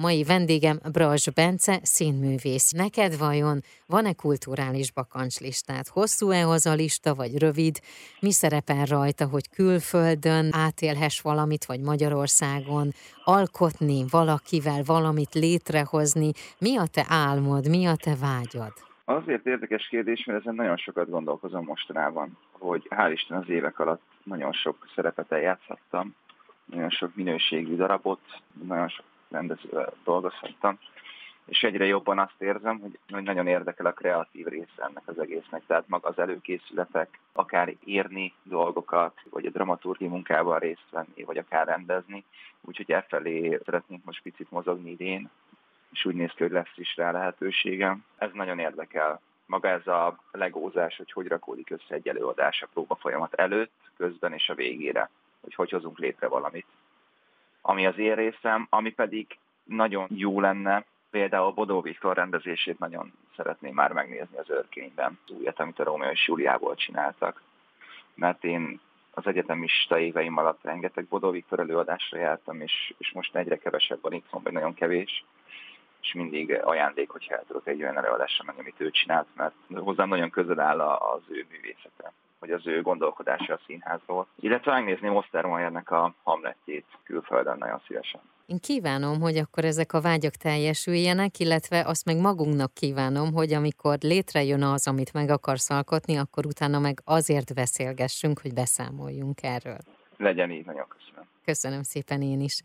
Mai vendégem Brazs Bence, színművész. Neked vajon van-e kulturális bakancslistát? Hosszú-e az a lista, vagy rövid? Mi szerepel rajta, hogy külföldön átélhess valamit, vagy Magyarországon? Alkotni valakivel, valamit létrehozni? Mi a te álmod, mi a te vágyad? Azért érdekes kérdés, mert ezen nagyon sokat gondolkozom mostanában, hogy hál' Isten az évek alatt nagyon sok szerepet eljátszhattam, nagyon sok minőségű darabot, nagyon sok rendezővel dolgozhattam, és egyre jobban azt érzem, hogy, hogy nagyon érdekel a kreatív része ennek az egésznek, tehát maga az előkészületek, akár írni dolgokat, vagy a dramaturgi munkával részt venni, vagy akár rendezni, úgyhogy e felé szeretnénk most picit mozogni idén, és úgy néz ki, hogy lesz is rá lehetőségem. Ez nagyon érdekel. Maga ez a legózás, hogy hogy rakódik össze egy előadás a próba folyamat előtt, közben és a végére, hogy hogy hozunk létre valamit. Ami az én részem, ami pedig nagyon jó lenne, például Bodó Viktor rendezését nagyon szeretném már megnézni az őrkényben, az újat, amit a Rómeó és Júliából csináltak. Mert én az egyetemista éveim alatt rengeteg Bodó Viktor előadásra jártam, és, és most egyre kevesebb van itthon, vagy nagyon kevés. És mindig ajándék, hogyha el tudok egy olyan előadásra menni, amit ő csinált, mert hozzám nagyon közel áll az ő művészete vagy az ő gondolkodása a színházról. Illetve megnézném Ostermayernek a Hamletjét külföldön nagyon szívesen. Én kívánom, hogy akkor ezek a vágyak teljesüljenek, illetve azt meg magunknak kívánom, hogy amikor létrejön az, amit meg akarsz alkotni, akkor utána meg azért beszélgessünk, hogy beszámoljunk erről. Legyen így, nagyon köszönöm. Köszönöm szépen én is.